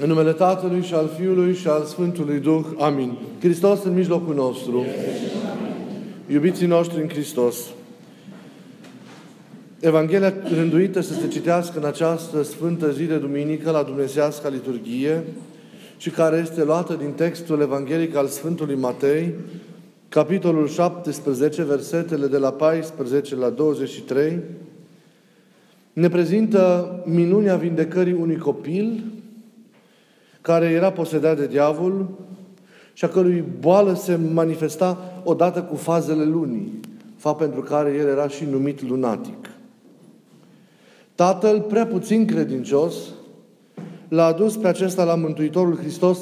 În numele Tatălui și al Fiului și al Sfântului Duh. Amin. Hristos în mijlocul nostru. Iubiții noștri în Hristos. Evanghelia rânduită să se citească în această sfântă zi de duminică la Dumnezeasca liturghie și care este luată din textul evanghelic al Sfântului Matei, capitolul 17, versetele de la 14 la 23, ne prezintă minunea vindecării unui copil care era posedat de diavol și a cărui boală se manifesta odată cu fazele lunii, fapt pentru care el era și numit lunatic. Tatăl, prea puțin credincios, l-a adus pe acesta la Mântuitorul Hristos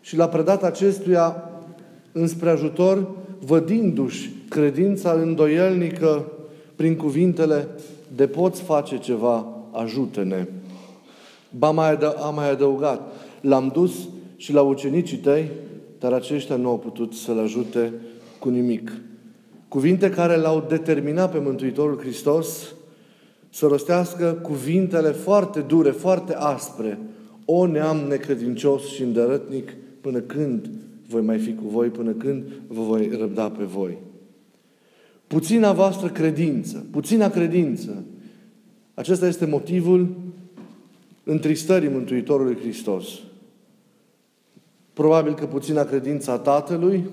și l-a predat acestuia înspre ajutor, vădindu-și credința îndoielnică prin cuvintele de poți face ceva, ajută-ne. Ba mai adă, a mai adăugat, l-am dus și la ucenicii tăi, dar aceștia nu au putut să-l ajute cu nimic. Cuvinte care l-au determinat pe Mântuitorul Hristos să rostească cuvintele foarte dure, foarte aspre. O neam necredincios și îndărătnic, până când voi mai fi cu voi, până când vă voi răbda pe voi. Puțina voastră credință, puțina credință, acesta este motivul întristării Mântuitorului Hristos. Probabil că puțina credință a Tatălui,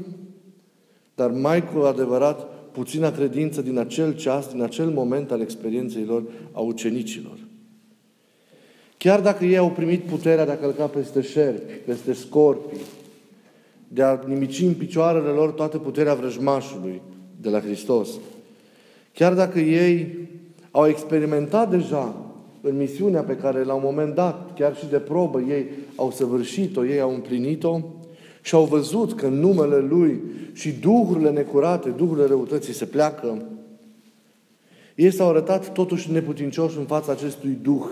dar mai cu adevărat puțina credință din acel ceas, din acel moment al experienței lor a ucenicilor. Chiar dacă ei au primit puterea de a călca peste șerpi, peste scorpii, de a nimici în picioarele lor toată puterea vrăjmașului de la Hristos, chiar dacă ei au experimentat deja în misiunea pe care la un moment dat, chiar și de probă, ei au săvârșit-o, ei au împlinit-o și au văzut că în numele Lui și duhurile necurate, duhurile răutății se pleacă, ei s-au arătat totuși neputincioși în fața acestui duh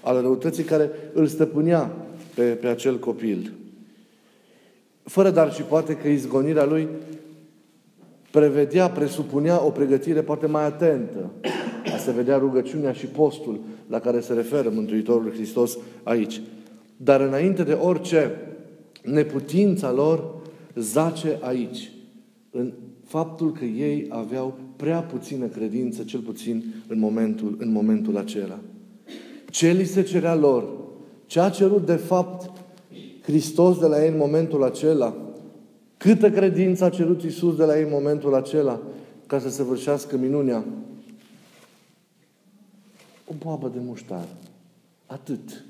al răutății care îl stăpânea pe, pe acel copil. Fără dar și poate că izgonirea lui prevedea, presupunea o pregătire poate mai atentă. A se vedea rugăciunea și postul la care se referă Mântuitorul Hristos aici. Dar înainte de orice, neputința lor zace aici. În faptul că ei aveau prea puțină credință, cel puțin în momentul, în momentul acela. Ce li se cerea lor? Ce a cerut de fapt Hristos de la ei în momentul acela? Câtă credință a cerut Iisus de la ei în momentul acela ca să se vârșească minunea? O boabă de muștar. Atât.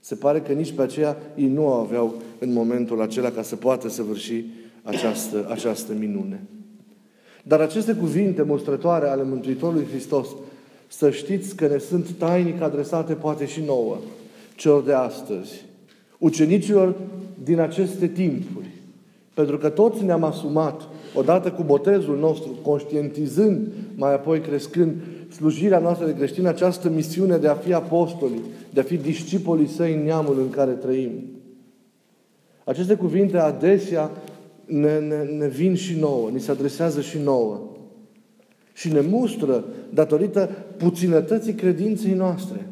Se pare că nici pe aceea ei nu o aveau în momentul acela ca să poată săvârși această, această minune. Dar aceste cuvinte mostrătoare ale Mântuitorului Hristos, să știți că ne sunt tainic adresate poate și nouă, celor de astăzi, ucenicilor din aceste timpuri. Pentru că toți ne-am asumat, odată cu botezul nostru, conștientizând, mai apoi crescând, slujirea noastră de creștini, această misiune de a fi apostoli, de a fi discipolii săi în neamul în care trăim. Aceste cuvinte adesea ne, ne, ne vin și nouă, ni se adresează și nouă. Și ne mustră datorită puținătății credinței noastre,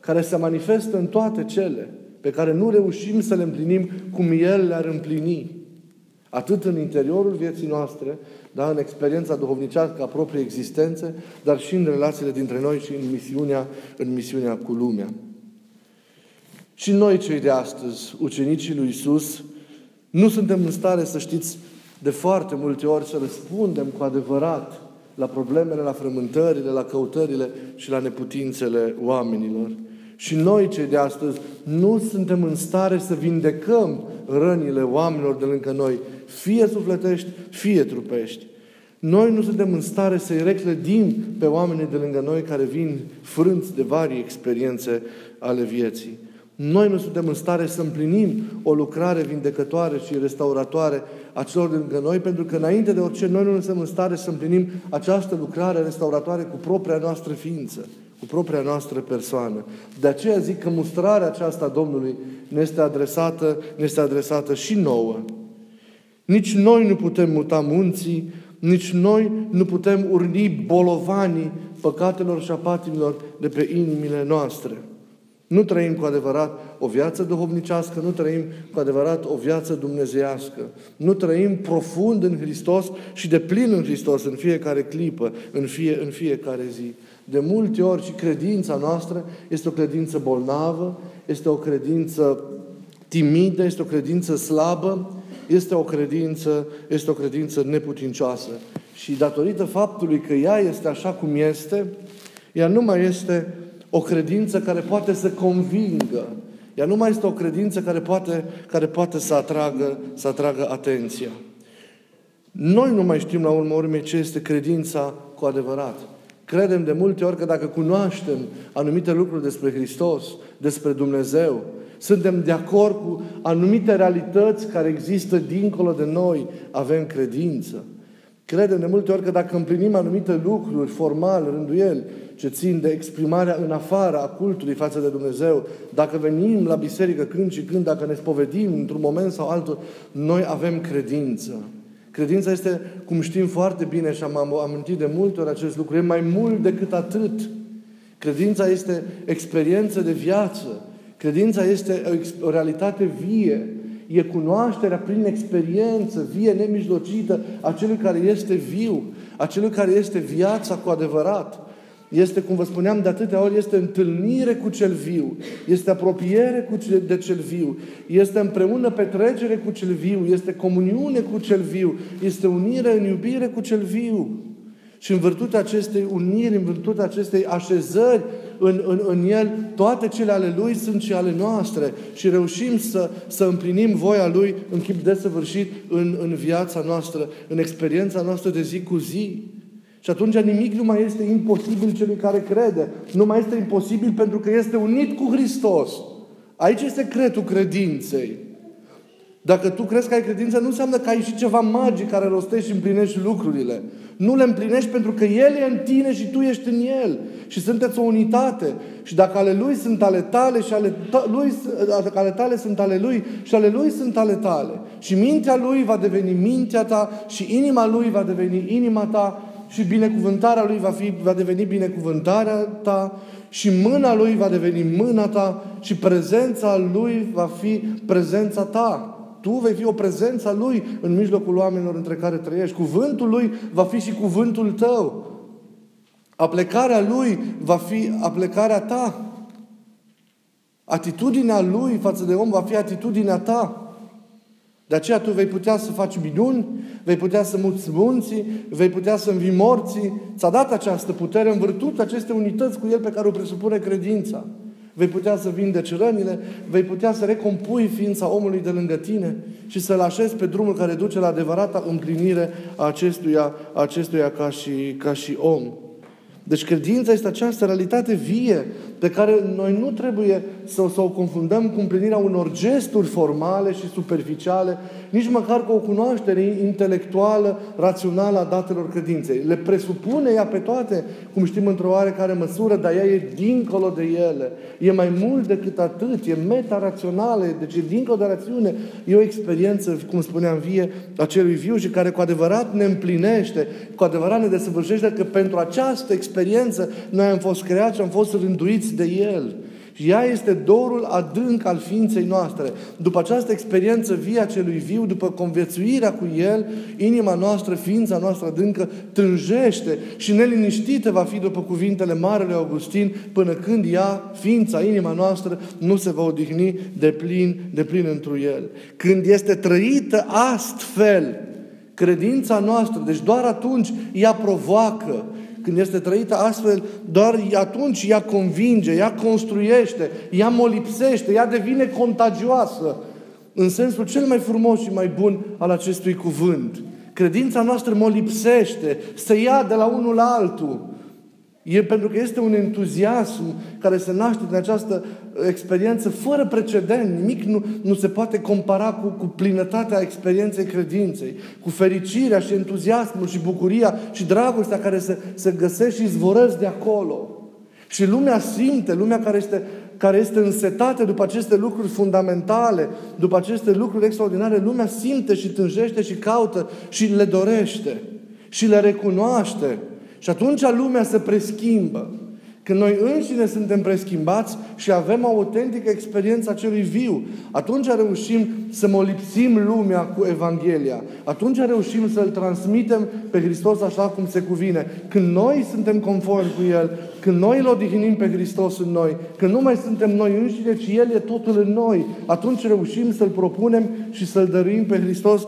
care se manifestă în toate cele pe care nu reușim să le împlinim cum El le-ar împlini. Atât în interiorul vieții noastre, da, în experiența duhovnicească a propriei existențe, dar și în relațiile dintre noi și în misiunea, în misiunea cu lumea. Și noi, cei de astăzi, ucenicii lui Isus, nu suntem în stare, să știți, de foarte multe ori să răspundem cu adevărat la problemele, la frământările, la căutările și la neputințele oamenilor. Și noi, cei de astăzi, nu suntem în stare să vindecăm rănile oamenilor de lângă noi, fie sufletești, fie trupești. Noi nu suntem în stare să-i reclădim pe oamenii de lângă noi care vin frânți de vari experiențe ale vieții. Noi nu suntem în stare să împlinim o lucrare vindecătoare și restauratoare a celor de lângă noi, pentru că înainte de orice, noi nu suntem în stare să împlinim această lucrare restauratoare cu propria noastră ființă, cu propria noastră persoană. De aceea zic că mustrarea aceasta a Domnului ne este adresată, ne este adresată și nouă. Nici noi nu putem muta munții, nici noi nu putem urni bolovanii păcatelor și apatimilor de pe inimile noastre. Nu trăim cu adevărat o viață duhovnicească, nu trăim cu adevărat o viață dumnezeiască. Nu trăim profund în Hristos și de plin în Hristos în fiecare clipă, în, fie, în fiecare zi. De multe ori și credința noastră este o credință bolnavă, este o credință timidă, este o credință slabă, este o credință, este o credință neputincioasă. Și datorită faptului că ea este așa cum este, ea nu mai este o credință care poate să convingă. Ea nu mai este o credință care poate, care poate să, atragă, să atragă atenția. Noi nu mai știm la urmă urmei ce este credința cu adevărat. Credem de multe ori că dacă cunoaștem anumite lucruri despre Hristos, despre Dumnezeu, suntem de acord cu anumite realități care există dincolo de noi, avem credință. Credem de multe ori că dacă împlinim anumite lucruri formal, rânduieli, ce țin de exprimarea în afara a cultului față de Dumnezeu, dacă venim la biserică când și când, dacă ne spovedim într-un moment sau altul, noi avem credință. Credința este, cum știm foarte bine și am amintit de multe ori acest lucru, e mai mult decât atât. Credința este experiență de viață. Credința este o, o realitate vie. E cunoașterea prin experiență vie, nemijlocită, a celui care este viu, a celui care este viața cu adevărat. Este, cum vă spuneam de atâtea ori, este întâlnire cu cel viu, este apropiere cu cel, de cel viu, este împreună petrecere cu cel viu, este comuniune cu cel viu, este unire în iubire cu cel viu. Și în virtutea acestei uniri, în virtutea acestei așezări în, în, în El, toate cele ale Lui sunt și ale noastre. Și reușim să, să împlinim voia Lui în chip desăvârșit în, în viața noastră, în experiența noastră de zi cu zi. Și atunci nimic nu mai este imposibil celui care crede. Nu mai este imposibil pentru că este unit cu Hristos. Aici este secretul credinței. Dacă tu crezi că ai credință, nu înseamnă că ai și ceva magic care rostești și împlinești lucrurile. Nu le împlinești pentru că El e în tine și tu ești în El. Și sunteți o unitate. Și dacă ale Lui sunt ale tale și ale, ta, lui, dacă ale tale sunt ale Lui și ale Lui sunt ale tale. Și mintea Lui va deveni mintea ta și inima Lui va deveni inima ta și binecuvântarea Lui va, fi, va deveni binecuvântarea ta și mâna Lui va deveni mâna ta și prezența Lui va fi prezența ta. Tu vei fi o prezență a Lui în mijlocul oamenilor între care trăiești. Cuvântul Lui va fi și cuvântul tău. Aplecarea Lui va fi aplecarea ta. Atitudinea Lui față de om va fi atitudinea ta. De aceea tu vei putea să faci minuni, vei putea să muți munții, vei putea să învii morții. Ți-a dat această putere în virtutea aceste unități cu El pe care o presupune credința. Vei putea să vindeci rănile, vei putea să recompui ființa omului de lângă tine și să-l așezi pe drumul care duce la adevărata împlinire a acestuia, acestuia ca, și, ca și om. Deci credința este această realitate vie pe care noi nu trebuie să, să o confundăm cu împlinirea unor gesturi formale și superficiale, nici măcar cu o cunoaștere intelectuală, rațională a datelor credinței. Le presupune ea pe toate, cum știm într-o oarecare măsură, dar ea e dincolo de ele. E mai mult decât atât, e meta-rațională, deci e dincolo de rațiune. E o experiență, cum spuneam, vie a celui viu și care cu adevărat ne împlinește, cu adevărat ne desăvârșește că pentru această experiență noi am fost creați și am fost rânduiți de El. Și ea este dorul adânc al ființei noastre. După această experiență vie a celui viu, după conviețuirea cu El, inima noastră, ființa noastră adâncă, tânjește și neliniștită va fi după cuvintele Marele Augustin, până când ea, ființa, inima noastră, nu se va odihni de plin, de plin întru El. Când este trăită astfel, credința noastră, deci doar atunci ea provoacă, când este trăită astfel, doar atunci ea convinge, ea construiește, ea molipsește, ea devine contagioasă. În sensul cel mai frumos și mai bun al acestui cuvânt. Credința noastră molipsește, se ia de la unul la altul. E pentru că este un entuziasm care se naște din această experiență fără precedent. Nimic nu, nu se poate compara cu, cu plinătatea experienței credinței, cu fericirea și entuziasmul și bucuria și dragostea care se, se găsește și zvorăți de acolo. Și lumea simte, lumea care este, care este însetată după aceste lucruri fundamentale, după aceste lucruri extraordinare, lumea simte și tânjește și caută și le dorește și le recunoaște. Și atunci lumea se preschimbă. când noi înșine suntem preschimbați și avem autentică experiența celui viu, atunci reușim să molipsim lumea cu Evanghelia. Atunci reușim să-L transmitem pe Hristos așa cum se cuvine. Când noi suntem conformi cu El, când noi îl odihnim pe Hristos în noi, când nu mai suntem noi înșine, ci El e totul în noi, atunci reușim să-L propunem și să-L dăruim pe Hristos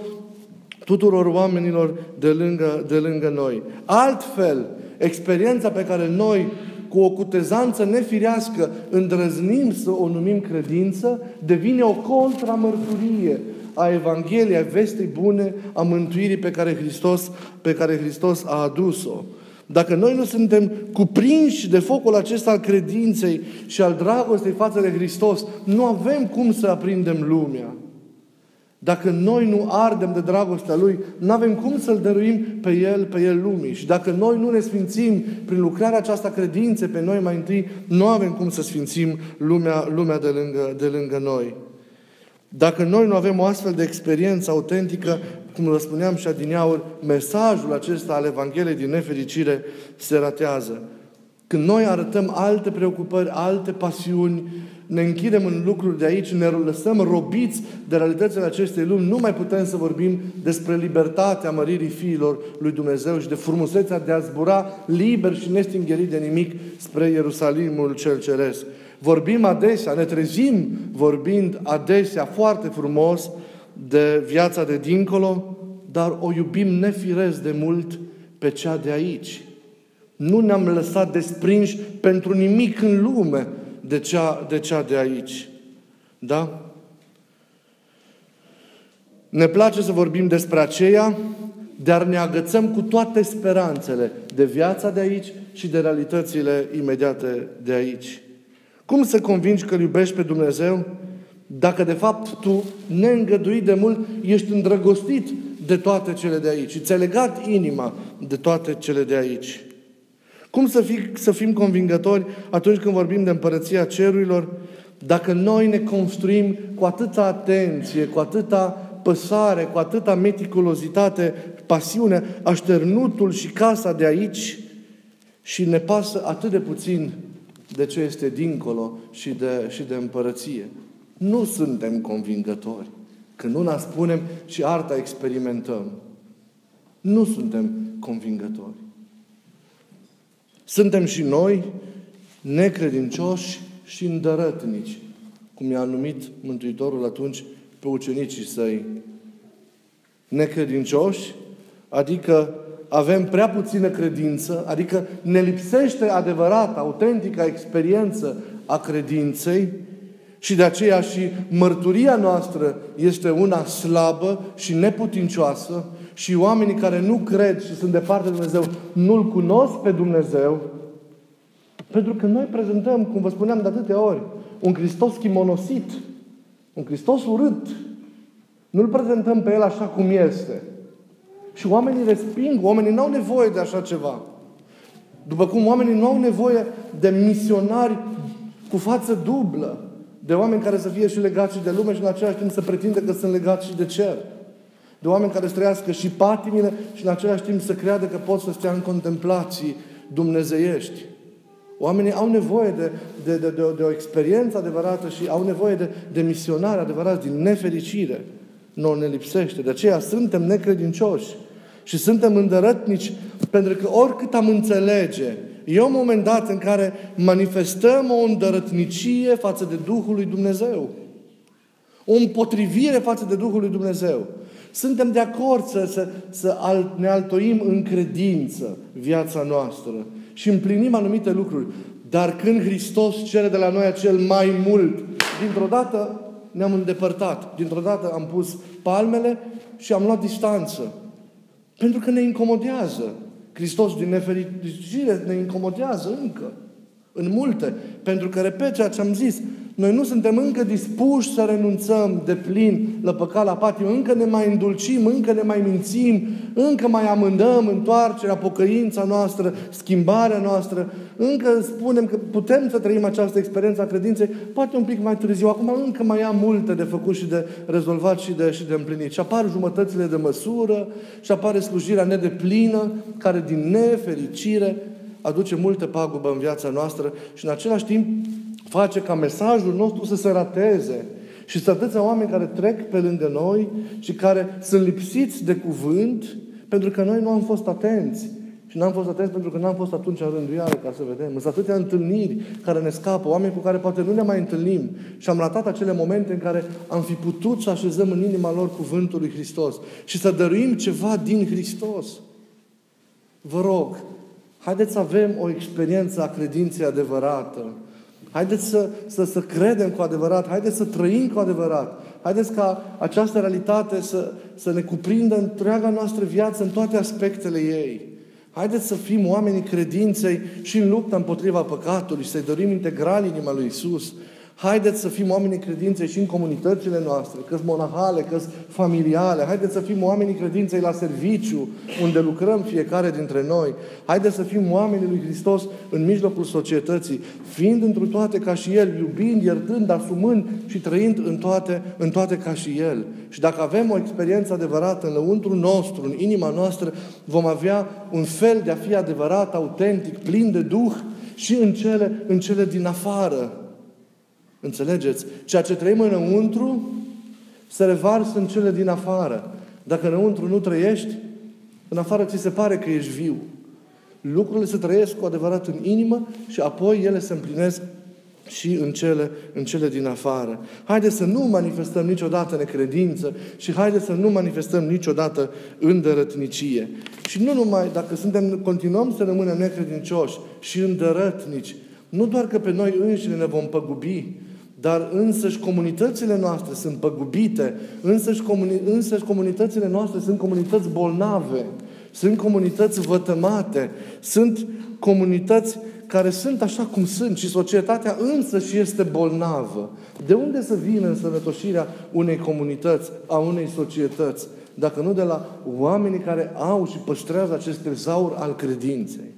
tuturor oamenilor de lângă, de lângă noi. Altfel, experiența pe care noi cu o cutezanță nefirească îndrăznim să o numim credință, devine o contramărturie a Evangheliei, a vestei bune, a mântuirii pe care Hristos, pe care Hristos a adus-o. Dacă noi nu suntem cuprinși de focul acesta al credinței și al dragostei față de Hristos, nu avem cum să aprindem lumea. Dacă noi nu ardem de dragostea Lui, nu avem cum să-L dăruim pe El, pe El lumii. Și dacă noi nu ne sfințim prin lucrarea aceasta credințe pe noi mai întâi, nu avem cum să sfințim lumea, lumea de, lângă, de lângă noi. Dacă noi nu avem o astfel de experiență autentică, cum vă spuneam și adineauri, mesajul acesta al Evangheliei din nefericire se ratează. Când noi arătăm alte preocupări, alte pasiuni, ne închidem în lucruri de aici, ne lăsăm robiți de realitățile acestei lumi, nu mai putem să vorbim despre libertatea măririi fiilor lui Dumnezeu și de frumusețea de a zbura liber și nestingherit de nimic spre Ierusalimul cel Ceresc. Vorbim adesea, ne trezim vorbind adesea foarte frumos de viața de dincolo, dar o iubim nefiresc de mult pe cea de aici. Nu ne-am lăsat desprinși pentru nimic în lume de cea de, cea de aici. Da? Ne place să vorbim despre aceea, dar ne agățăm cu toate speranțele de viața de aici și de realitățile imediate de aici. Cum să convingi că îl iubești pe Dumnezeu dacă de fapt tu, neîngăduit de mult, ești îndrăgostit de toate cele de aici. Ți-ai legat inima de toate cele de aici. Cum să, fi, să fim convingători atunci când vorbim de împărăția cerurilor, dacă noi ne construim cu atâta atenție, cu atâta păsare, cu atâta meticulozitate, pasiune, așternutul și casa de aici și ne pasă atât de puțin de ce este dincolo și de, și de împărăție. Nu suntem convingători. Când una spunem și arta experimentăm. Nu suntem convingători. Suntem și noi necredincioși și îndărătnici, cum i-a numit Mântuitorul atunci pe ucenicii săi. Necredincioși, adică avem prea puțină credință, adică ne lipsește adevărata, autentică experiență a credinței și de aceea și mărturia noastră este una slabă și neputincioasă și oamenii care nu cred și sunt departe de Dumnezeu nu-L cunosc pe Dumnezeu, pentru că noi prezentăm, cum vă spuneam de atâtea ori, un Hristos chimonosit, un Hristos urât. Nu-L prezentăm pe El așa cum este. Și oamenii resping, oamenii nu au nevoie de așa ceva. După cum oamenii nu au nevoie de misionari cu față dublă, de oameni care să fie și legați și de lume și în același timp să pretinde că sunt legați și de cer de oameni care să trăiască și patimile și în același timp să creadă că pot să stea în contemplații dumnezeiești. Oamenii au nevoie de, de, de, de, o, de o experiență adevărată și au nevoie de, de misionare adevărată din nefericire. Nu ne lipsește. De aceea suntem necredincioși și suntem îndărătnici pentru că oricât am înțelege, e un moment dat în care manifestăm o îndărătnicie față de Duhul lui Dumnezeu. O împotrivire față de Duhul lui Dumnezeu. Suntem de acord să, să, să ne altoim în credință viața noastră și împlinim anumite lucruri. Dar când Hristos cere de la noi acel mai mult, dintr-o dată ne-am îndepărtat. Dintr-o dată am pus palmele și am luat distanță. Pentru că ne incomodează. Hristos, din nefericire, ne incomodează încă. În multe. Pentru că, repet ceea ce am zis, noi nu suntem încă dispuși să renunțăm de plin la păcala patim, încă ne mai îndulcim, încă ne mai mințim, încă mai amândăm întoarcerea, pocăința noastră, schimbarea noastră, încă spunem că putem să trăim această experiență a credinței, poate un pic mai târziu. Acum încă mai am multe de făcut și de rezolvat și de, și de împlinit. Și apar jumătățile de măsură, și apare slujirea nedeplină, care din nefericire aduce multe pagubă în viața noastră și în același timp face ca mesajul nostru să se rateze. Și sunt atâția oameni care trec pe lângă noi și care sunt lipsiți de cuvânt pentru că noi nu am fost atenți. Și n-am fost atenți pentru că n-am fost atunci în rânduială ca să vedem. Sunt atâtea întâlniri care ne scapă, oameni cu care poate nu ne mai întâlnim. Și am ratat acele momente în care am fi putut să așezăm în inima lor cuvântul lui Hristos și să dăruim ceva din Hristos. Vă rog, haideți să avem o experiență a credinței adevărată. Haideți să, să, să credem cu adevărat, haideți să trăim cu adevărat. Haideți ca această realitate să, să ne cuprindă întreaga noastră viață în toate aspectele ei. Haideți să fim oamenii credinței și în lupta împotriva păcatului, să-i dorim integral inima lui Isus. Haideți să fim oamenii credinței și în comunitățile noastre, că monahale, că familiale. Haideți să fim oamenii credinței la serviciu, unde lucrăm fiecare dintre noi. Haideți să fim oamenii lui Hristos în mijlocul societății, fiind într toate ca și El, iubind, iertând, asumând și trăind în toate, în toate ca și El. Și dacă avem o experiență adevărată în lăuntru nostru, în inima noastră, vom avea un fel de a fi adevărat, autentic, plin de Duh și în cele, în cele din afară. Înțelegeți? Ceea ce trăim înăuntru se revarsă în cele din afară. Dacă înăuntru nu trăiești, în afară ți se pare că ești viu. Lucrurile se trăiesc cu adevărat în inimă și apoi ele se împlinesc și în cele, în cele din afară. Haideți să nu manifestăm niciodată necredință și haideți să nu manifestăm niciodată îndărătnicie. Și nu numai, dacă suntem, continuăm să rămânem necredincioși și îndărătnici, nu doar că pe noi înșine ne vom păgubi, dar însăși comunitățile noastre sunt păgubite, însăși, comuni- însăși comunitățile noastre sunt comunități bolnave, sunt comunități vătămate, sunt comunități care sunt așa cum sunt și societatea însă și este bolnavă. De unde să vină însănătoșirea unei comunități, a unei societăți, dacă nu de la oamenii care au și păstrează acest tezaur al credinței?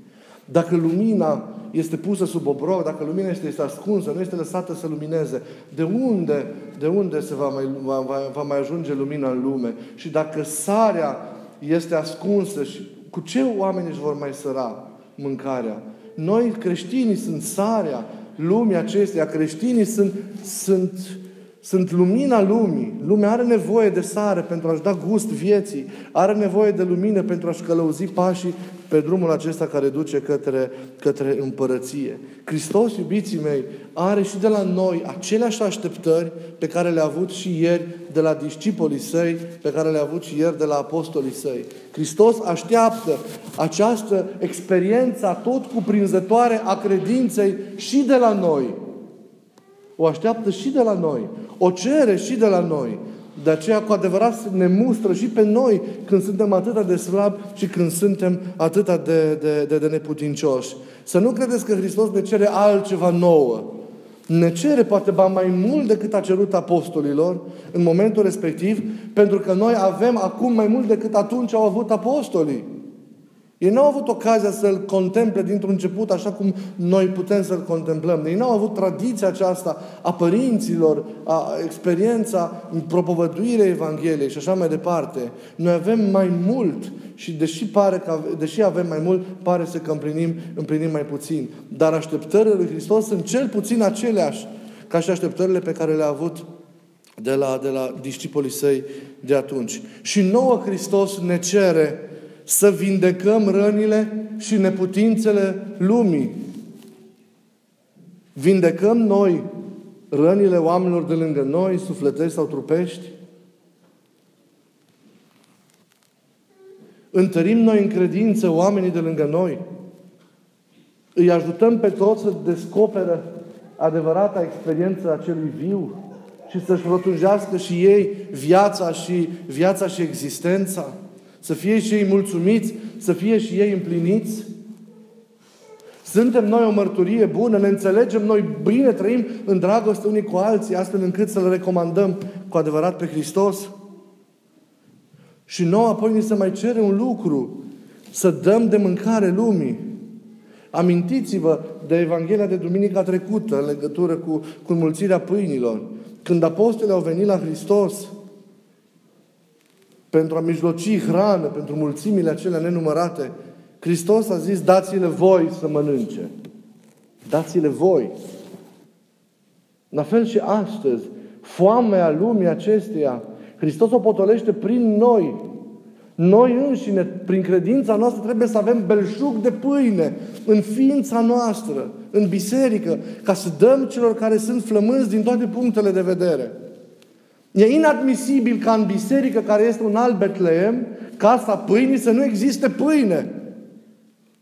Dacă lumina este pusă sub obroc, dacă lumina este, este ascunsă, nu este lăsată să lumineze, de unde, de unde se va mai, va, va mai ajunge lumina în lume? Și dacă sarea este ascunsă, și cu ce oameni își vor mai săra mâncarea? Noi, creștinii, sunt sarea lumii acesteia. Creștinii sunt, sunt, sunt lumina lumii. Lumea are nevoie de sare pentru a-și da gust vieții. Are nevoie de lumină pentru a-și călăuzi pașii pe drumul acesta care duce către, către împărăție. Hristos, iubiții mei, are și de la noi aceleași așteptări pe care le-a avut și ieri de la discipolii săi, pe care le-a avut și ieri de la apostolii săi. Hristos așteaptă această experiență tot cuprinzătoare a credinței și de la noi. O așteaptă și de la noi. O cere și de la noi. De aceea, cu adevărat, ne mustră și pe noi când suntem atâta de slabi și când suntem atâta de, de, de, de neputincioși. Să nu credeți că Hristos ne cere altceva nouă. Ne cere poate ba mai mult decât a cerut apostolilor în momentul respectiv, pentru că noi avem acum mai mult decât atunci au avut apostolii. Ei n-au avut ocazia să-L contemple dintr-un început așa cum noi putem să-L contemplăm. Ei n-au avut tradiția aceasta a părinților, a experiența propovăduirea Evangheliei și așa mai departe. Noi avem mai mult și deși, pare că, deși avem mai mult, pare să că împlinim, împlinim mai puțin. Dar așteptările lui Hristos sunt cel puțin aceleași ca și așteptările pe care le-a avut de la, de la discipolii săi de atunci. Și nouă Hristos ne cere să vindecăm rănile și neputințele lumii. Vindecăm noi rănile oamenilor de lângă noi, sufletești sau trupești? Întărim noi în credință oamenii de lângă noi? Îi ajutăm pe toți să descoperă adevărata experiență a celui viu și să-și rotunjească și ei viața și, viața și existența? Să fie și ei mulțumiți, să fie și ei împliniți. Suntem noi o mărturie bună, ne înțelegem noi bine, trăim în dragoste unii cu alții, astfel încât să le recomandăm cu adevărat pe Hristos. Și nouă apoi ni se mai cere un lucru, să dăm de mâncare lumii. Amintiți-vă de Evanghelia de duminica trecută în legătură cu, cu mulțirea pâinilor. Când apostolii au venit la Hristos, pentru a mijloci hrană pentru mulțimile acelea nenumărate, Hristos a zis, dați-le voi să mănânce. Dați-le voi. La fel și astăzi, foamea lumii acesteia, Hristos o potolește prin noi. Noi înșine, prin credința noastră, trebuie să avem belșug de pâine în ființa noastră, în biserică, ca să dăm celor care sunt flămânzi din toate punctele de vedere. E inadmisibil ca în biserică, care este un alt Betleem, casa pâinii, să nu existe pâine.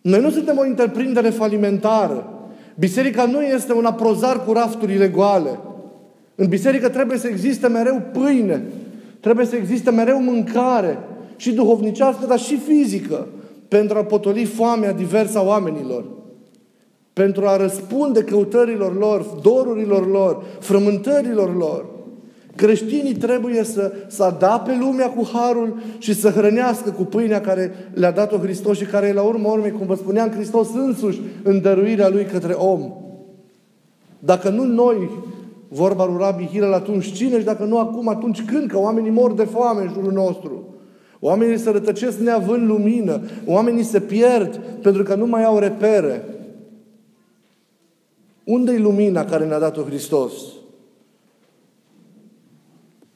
Noi nu suntem o întreprindere falimentară. Biserica nu este un aprozar cu rafturile goale. În biserică trebuie să existe mereu pâine. Trebuie să existe mereu mâncare. Și duhovnicească, dar și fizică. Pentru a potoli foamea diversă a oamenilor. Pentru a răspunde căutărilor lor, dorurilor lor, frământărilor lor. Creștinii trebuie să, să adape lumea cu harul și să hrănească cu pâinea care le-a dat-o Hristos și care e la urmă urmei, cum vă spuneam, Hristos însuși în dăruirea Lui către om. Dacă nu noi, vorba lui Rabbi Hillel, atunci cine și dacă nu acum, atunci când? Că oamenii mor de foame în jurul nostru. Oamenii se rătăcesc neavând lumină. Oamenii se pierd pentru că nu mai au repere. Unde e lumina care ne-a dat-o Hristos?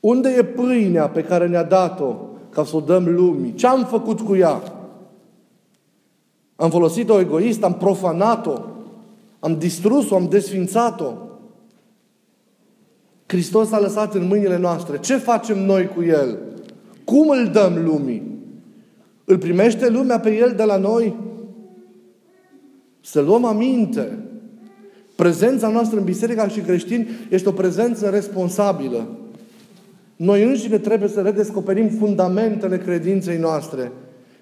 Unde e pâinea pe care ne-a dat-o ca să o dăm lumii? Ce am făcut cu ea? Am folosit-o egoist, am profanat-o, am distrus-o, am desfințat-o. Hristos a lăsat în mâinile noastre. Ce facem noi cu El? Cum îl dăm lumii? Îl primește lumea pe El de la noi? Să luăm aminte. Prezența noastră în biserica și creștini este o prezență responsabilă. Noi înșine trebuie să redescoperim fundamentele credinței noastre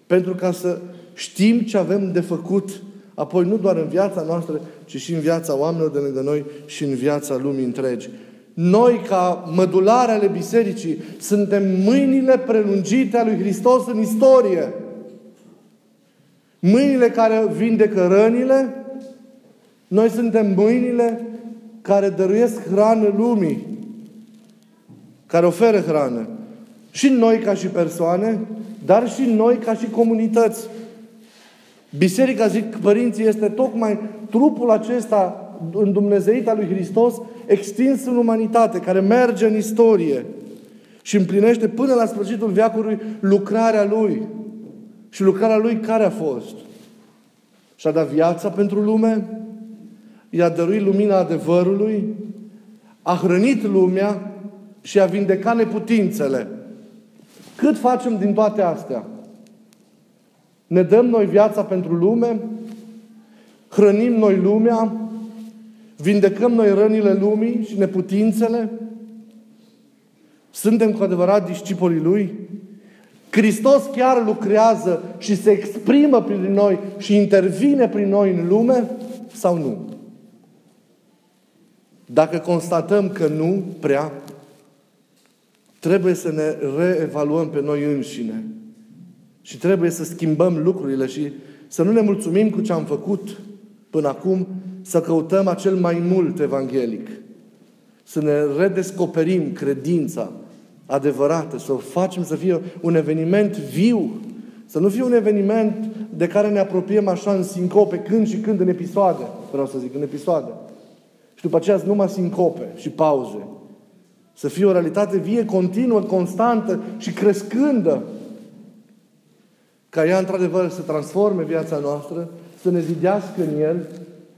pentru ca să știm ce avem de făcut apoi nu doar în viața noastră, ci și în viața oamenilor de lângă noi și în viața lumii întregi. Noi, ca mădulare ale bisericii, suntem mâinile prelungite a lui Hristos în istorie. Mâinile care vindecă rănile, noi suntem mâinile care dăruiesc hrană lumii care oferă hrană. Și noi ca și persoane, dar și noi ca și comunități. Biserica, zic părinții, este tocmai trupul acesta în Dumnezeit al lui Hristos extins în umanitate, care merge în istorie și împlinește până la sfârșitul veacului lucrarea Lui. Și lucrarea Lui care a fost? Și-a dat viața pentru lume, i-a dăruit lumina adevărului, a hrănit lumea și a vindeca neputințele. Cât facem din toate astea? Ne dăm noi viața pentru lume? Hrănim noi lumea? Vindecăm noi rănile lumii și neputințele? Suntem cu adevărat discipolii Lui? Hristos chiar lucrează și se exprimă prin noi și intervine prin noi în lume sau nu? Dacă constatăm că nu prea, Trebuie să ne reevaluăm pe noi înșine. Și trebuie să schimbăm lucrurile și să nu ne mulțumim cu ce am făcut până acum, să căutăm acel mai mult evanghelic. Să ne redescoperim credința adevărată, să o facem să fie un eveniment viu, să nu fie un eveniment de care ne apropiem așa în sincope, când și când în episoade, vreau să zic, în episoade. Și după aceea numai sincope și pauze. Să fie o realitate vie, continuă, constantă și crescândă. Ca ea, într-adevăr, să transforme viața noastră, să ne zidească în El,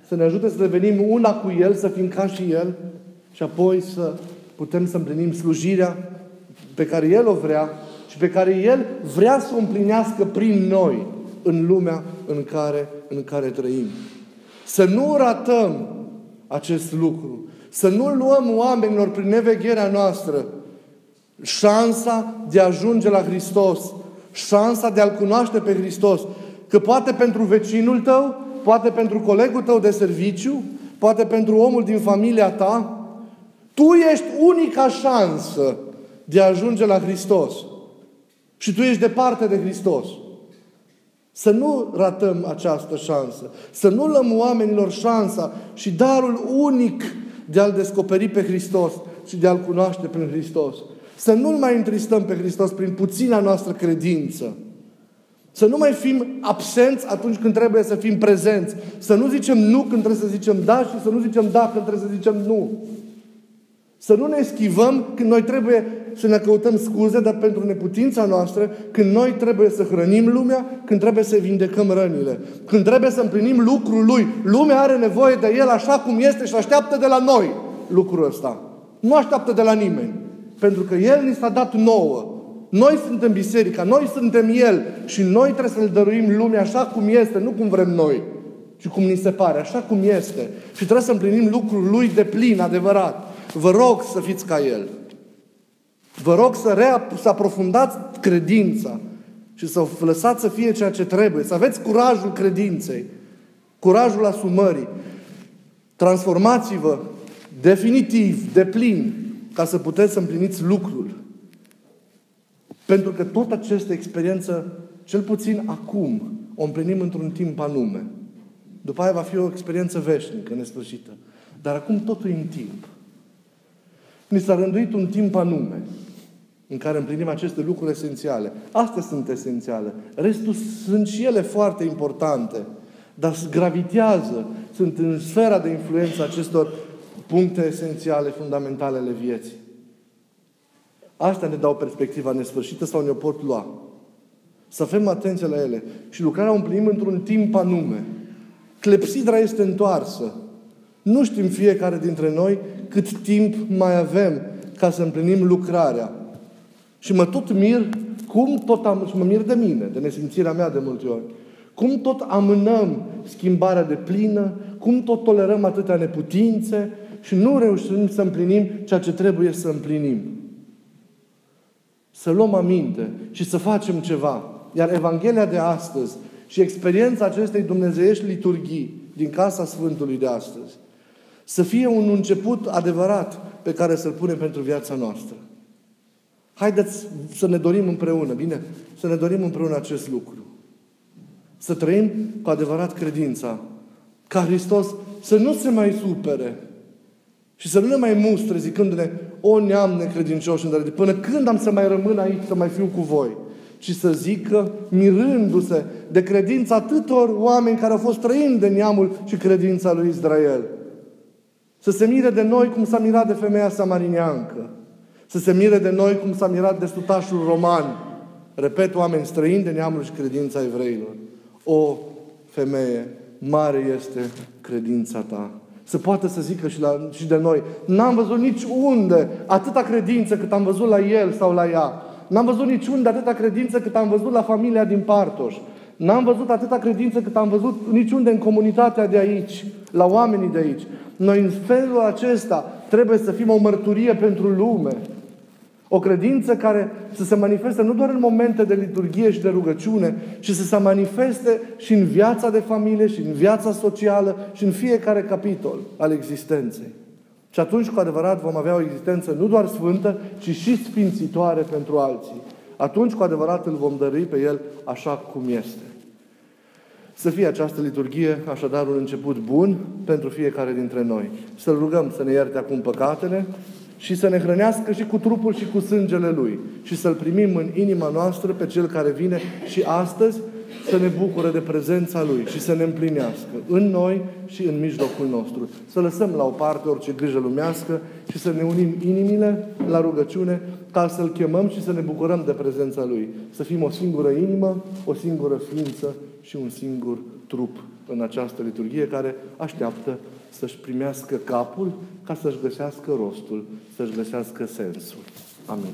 să ne ajute să devenim una cu El, să fim ca și El și apoi să putem să împlinim slujirea pe care El o vrea și pe care El vrea să o împlinească prin noi în lumea în care, în care trăim. Să nu ratăm acest lucru. Să nu luăm oamenilor prin nevegherea noastră șansa de a ajunge la Hristos, șansa de a-L cunoaște pe Hristos. Că poate pentru vecinul tău, poate pentru colegul tău de serviciu, poate pentru omul din familia ta, tu ești unica șansă de a ajunge la Hristos. Și tu ești departe de Hristos. Să nu ratăm această șansă. Să nu lăm oamenilor șansa și darul unic de a-L descoperi pe Hristos și de a-L cunoaște prin Hristos. Să nu-L mai întristăm pe Hristos prin puțina noastră credință. Să nu mai fim absenți atunci când trebuie să fim prezenți. Să nu zicem nu când trebuie să zicem da și să nu zicem da când trebuie să zicem nu. Să nu ne schivăm când noi trebuie să ne căutăm scuze, dar pentru neputința noastră, când noi trebuie să hrănim lumea, când trebuie să vindecăm rănile, când trebuie să împlinim lucrul Lui. Lumea are nevoie de El așa cum este și așteaptă de la noi lucrul ăsta. Nu așteaptă de la nimeni. Pentru că El ni s-a dat nouă. Noi suntem biserica, noi suntem El și noi trebuie să-L dăruim lumea așa cum este, nu cum vrem noi, ci cum ni se pare, așa cum este. Și trebuie să împlinim lucrul Lui de plin, adevărat. Vă rog să fiți ca El. Vă rog să, rea, să aprofundați credința și să o lăsați să fie ceea ce trebuie. Să aveți curajul credinței, curajul asumării. Transformați-vă definitiv, de plin, ca să puteți să împliniți lucrul. Pentru că tot această experiență, cel puțin acum, o împlinim într-un timp anume. După aia va fi o experiență veșnică, nesfârșită. Dar acum totul e în timp. Ni s-a rânduit un timp anume în care împlinim aceste lucruri esențiale. Astea sunt esențiale. Restul sunt și ele foarte importante, dar gravitează, sunt în sfera de influență acestor puncte esențiale, fundamentale ale vieții. Astea ne dau perspectiva nesfârșită sau ne-o pot lua. Să avem atenție la ele. Și lucrarea o împlinim într-un timp anume. Clepsidra este întoarsă. Nu știm fiecare dintre noi cât timp mai avem ca să împlinim lucrarea. Și mă tot mir cum tot am, și mă mir de mine, de nesimțirea mea de multe ori. Cum tot amânăm schimbarea de plină, cum tot tolerăm atâtea neputințe și nu reușim să împlinim ceea ce trebuie să împlinim. Să luăm aminte și să facem ceva. Iar Evanghelia de astăzi și experiența acestei dumnezeiești liturghii din Casa Sfântului de astăzi să fie un început adevărat pe care să-l punem pentru viața noastră. Haideți să ne dorim împreună, bine? Să ne dorim împreună acest lucru. Să trăim cu adevărat credința. Ca Hristos să nu se mai supere și să nu ne mai mustre zicându-ne o neam necredincioși în până când am să mai rămân aici, să mai fiu cu voi? Și să zică, mirându-se de credința atâtor oameni care au fost trăind de neamul și credința lui Israel. Să se mire de noi cum s-a mirat de femeia samarineancă. Să se mire de noi cum s-a mirat de sutașul roman. Repet, oameni străini de neamul și credința evreilor. O femeie, mare este credința ta. Să poată să zică și, la, și de noi, n-am văzut nici unde atâta credință cât am văzut la el sau la ea. N-am văzut niciunde atâta credință cât am văzut la familia din Partoș. N-am văzut atâta credință cât am văzut niciunde în comunitatea de aici, la oamenii de aici. Noi în felul acesta trebuie să fim o mărturie pentru lume. O credință care să se manifeste nu doar în momente de liturghie și de rugăciune, ci să se manifeste și în viața de familie, și în viața socială, și în fiecare capitol al existenței. Și atunci, cu adevărat, vom avea o existență nu doar sfântă, ci și sfințitoare pentru alții. Atunci, cu adevărat, îl vom dărui pe El așa cum este. Să fie această liturghie, așadar, un început bun pentru fiecare dintre noi. Să-L rugăm să ne ierte acum păcatele și să ne hrănească și cu trupul și cu sângele Lui. Și să-L primim în inima noastră pe Cel care vine și astăzi să ne bucure de prezența Lui și să ne împlinească în noi și în mijlocul nostru. Să lăsăm la o parte orice grijă lumească și să ne unim inimile la rugăciune ca să-L chemăm și să ne bucurăm de prezența Lui. Să fim o singură inimă, o singură ființă și un singur trup în această liturghie care așteaptă să-și primească capul ca să-și găsească rostul, să-și găsească sensul. Amin.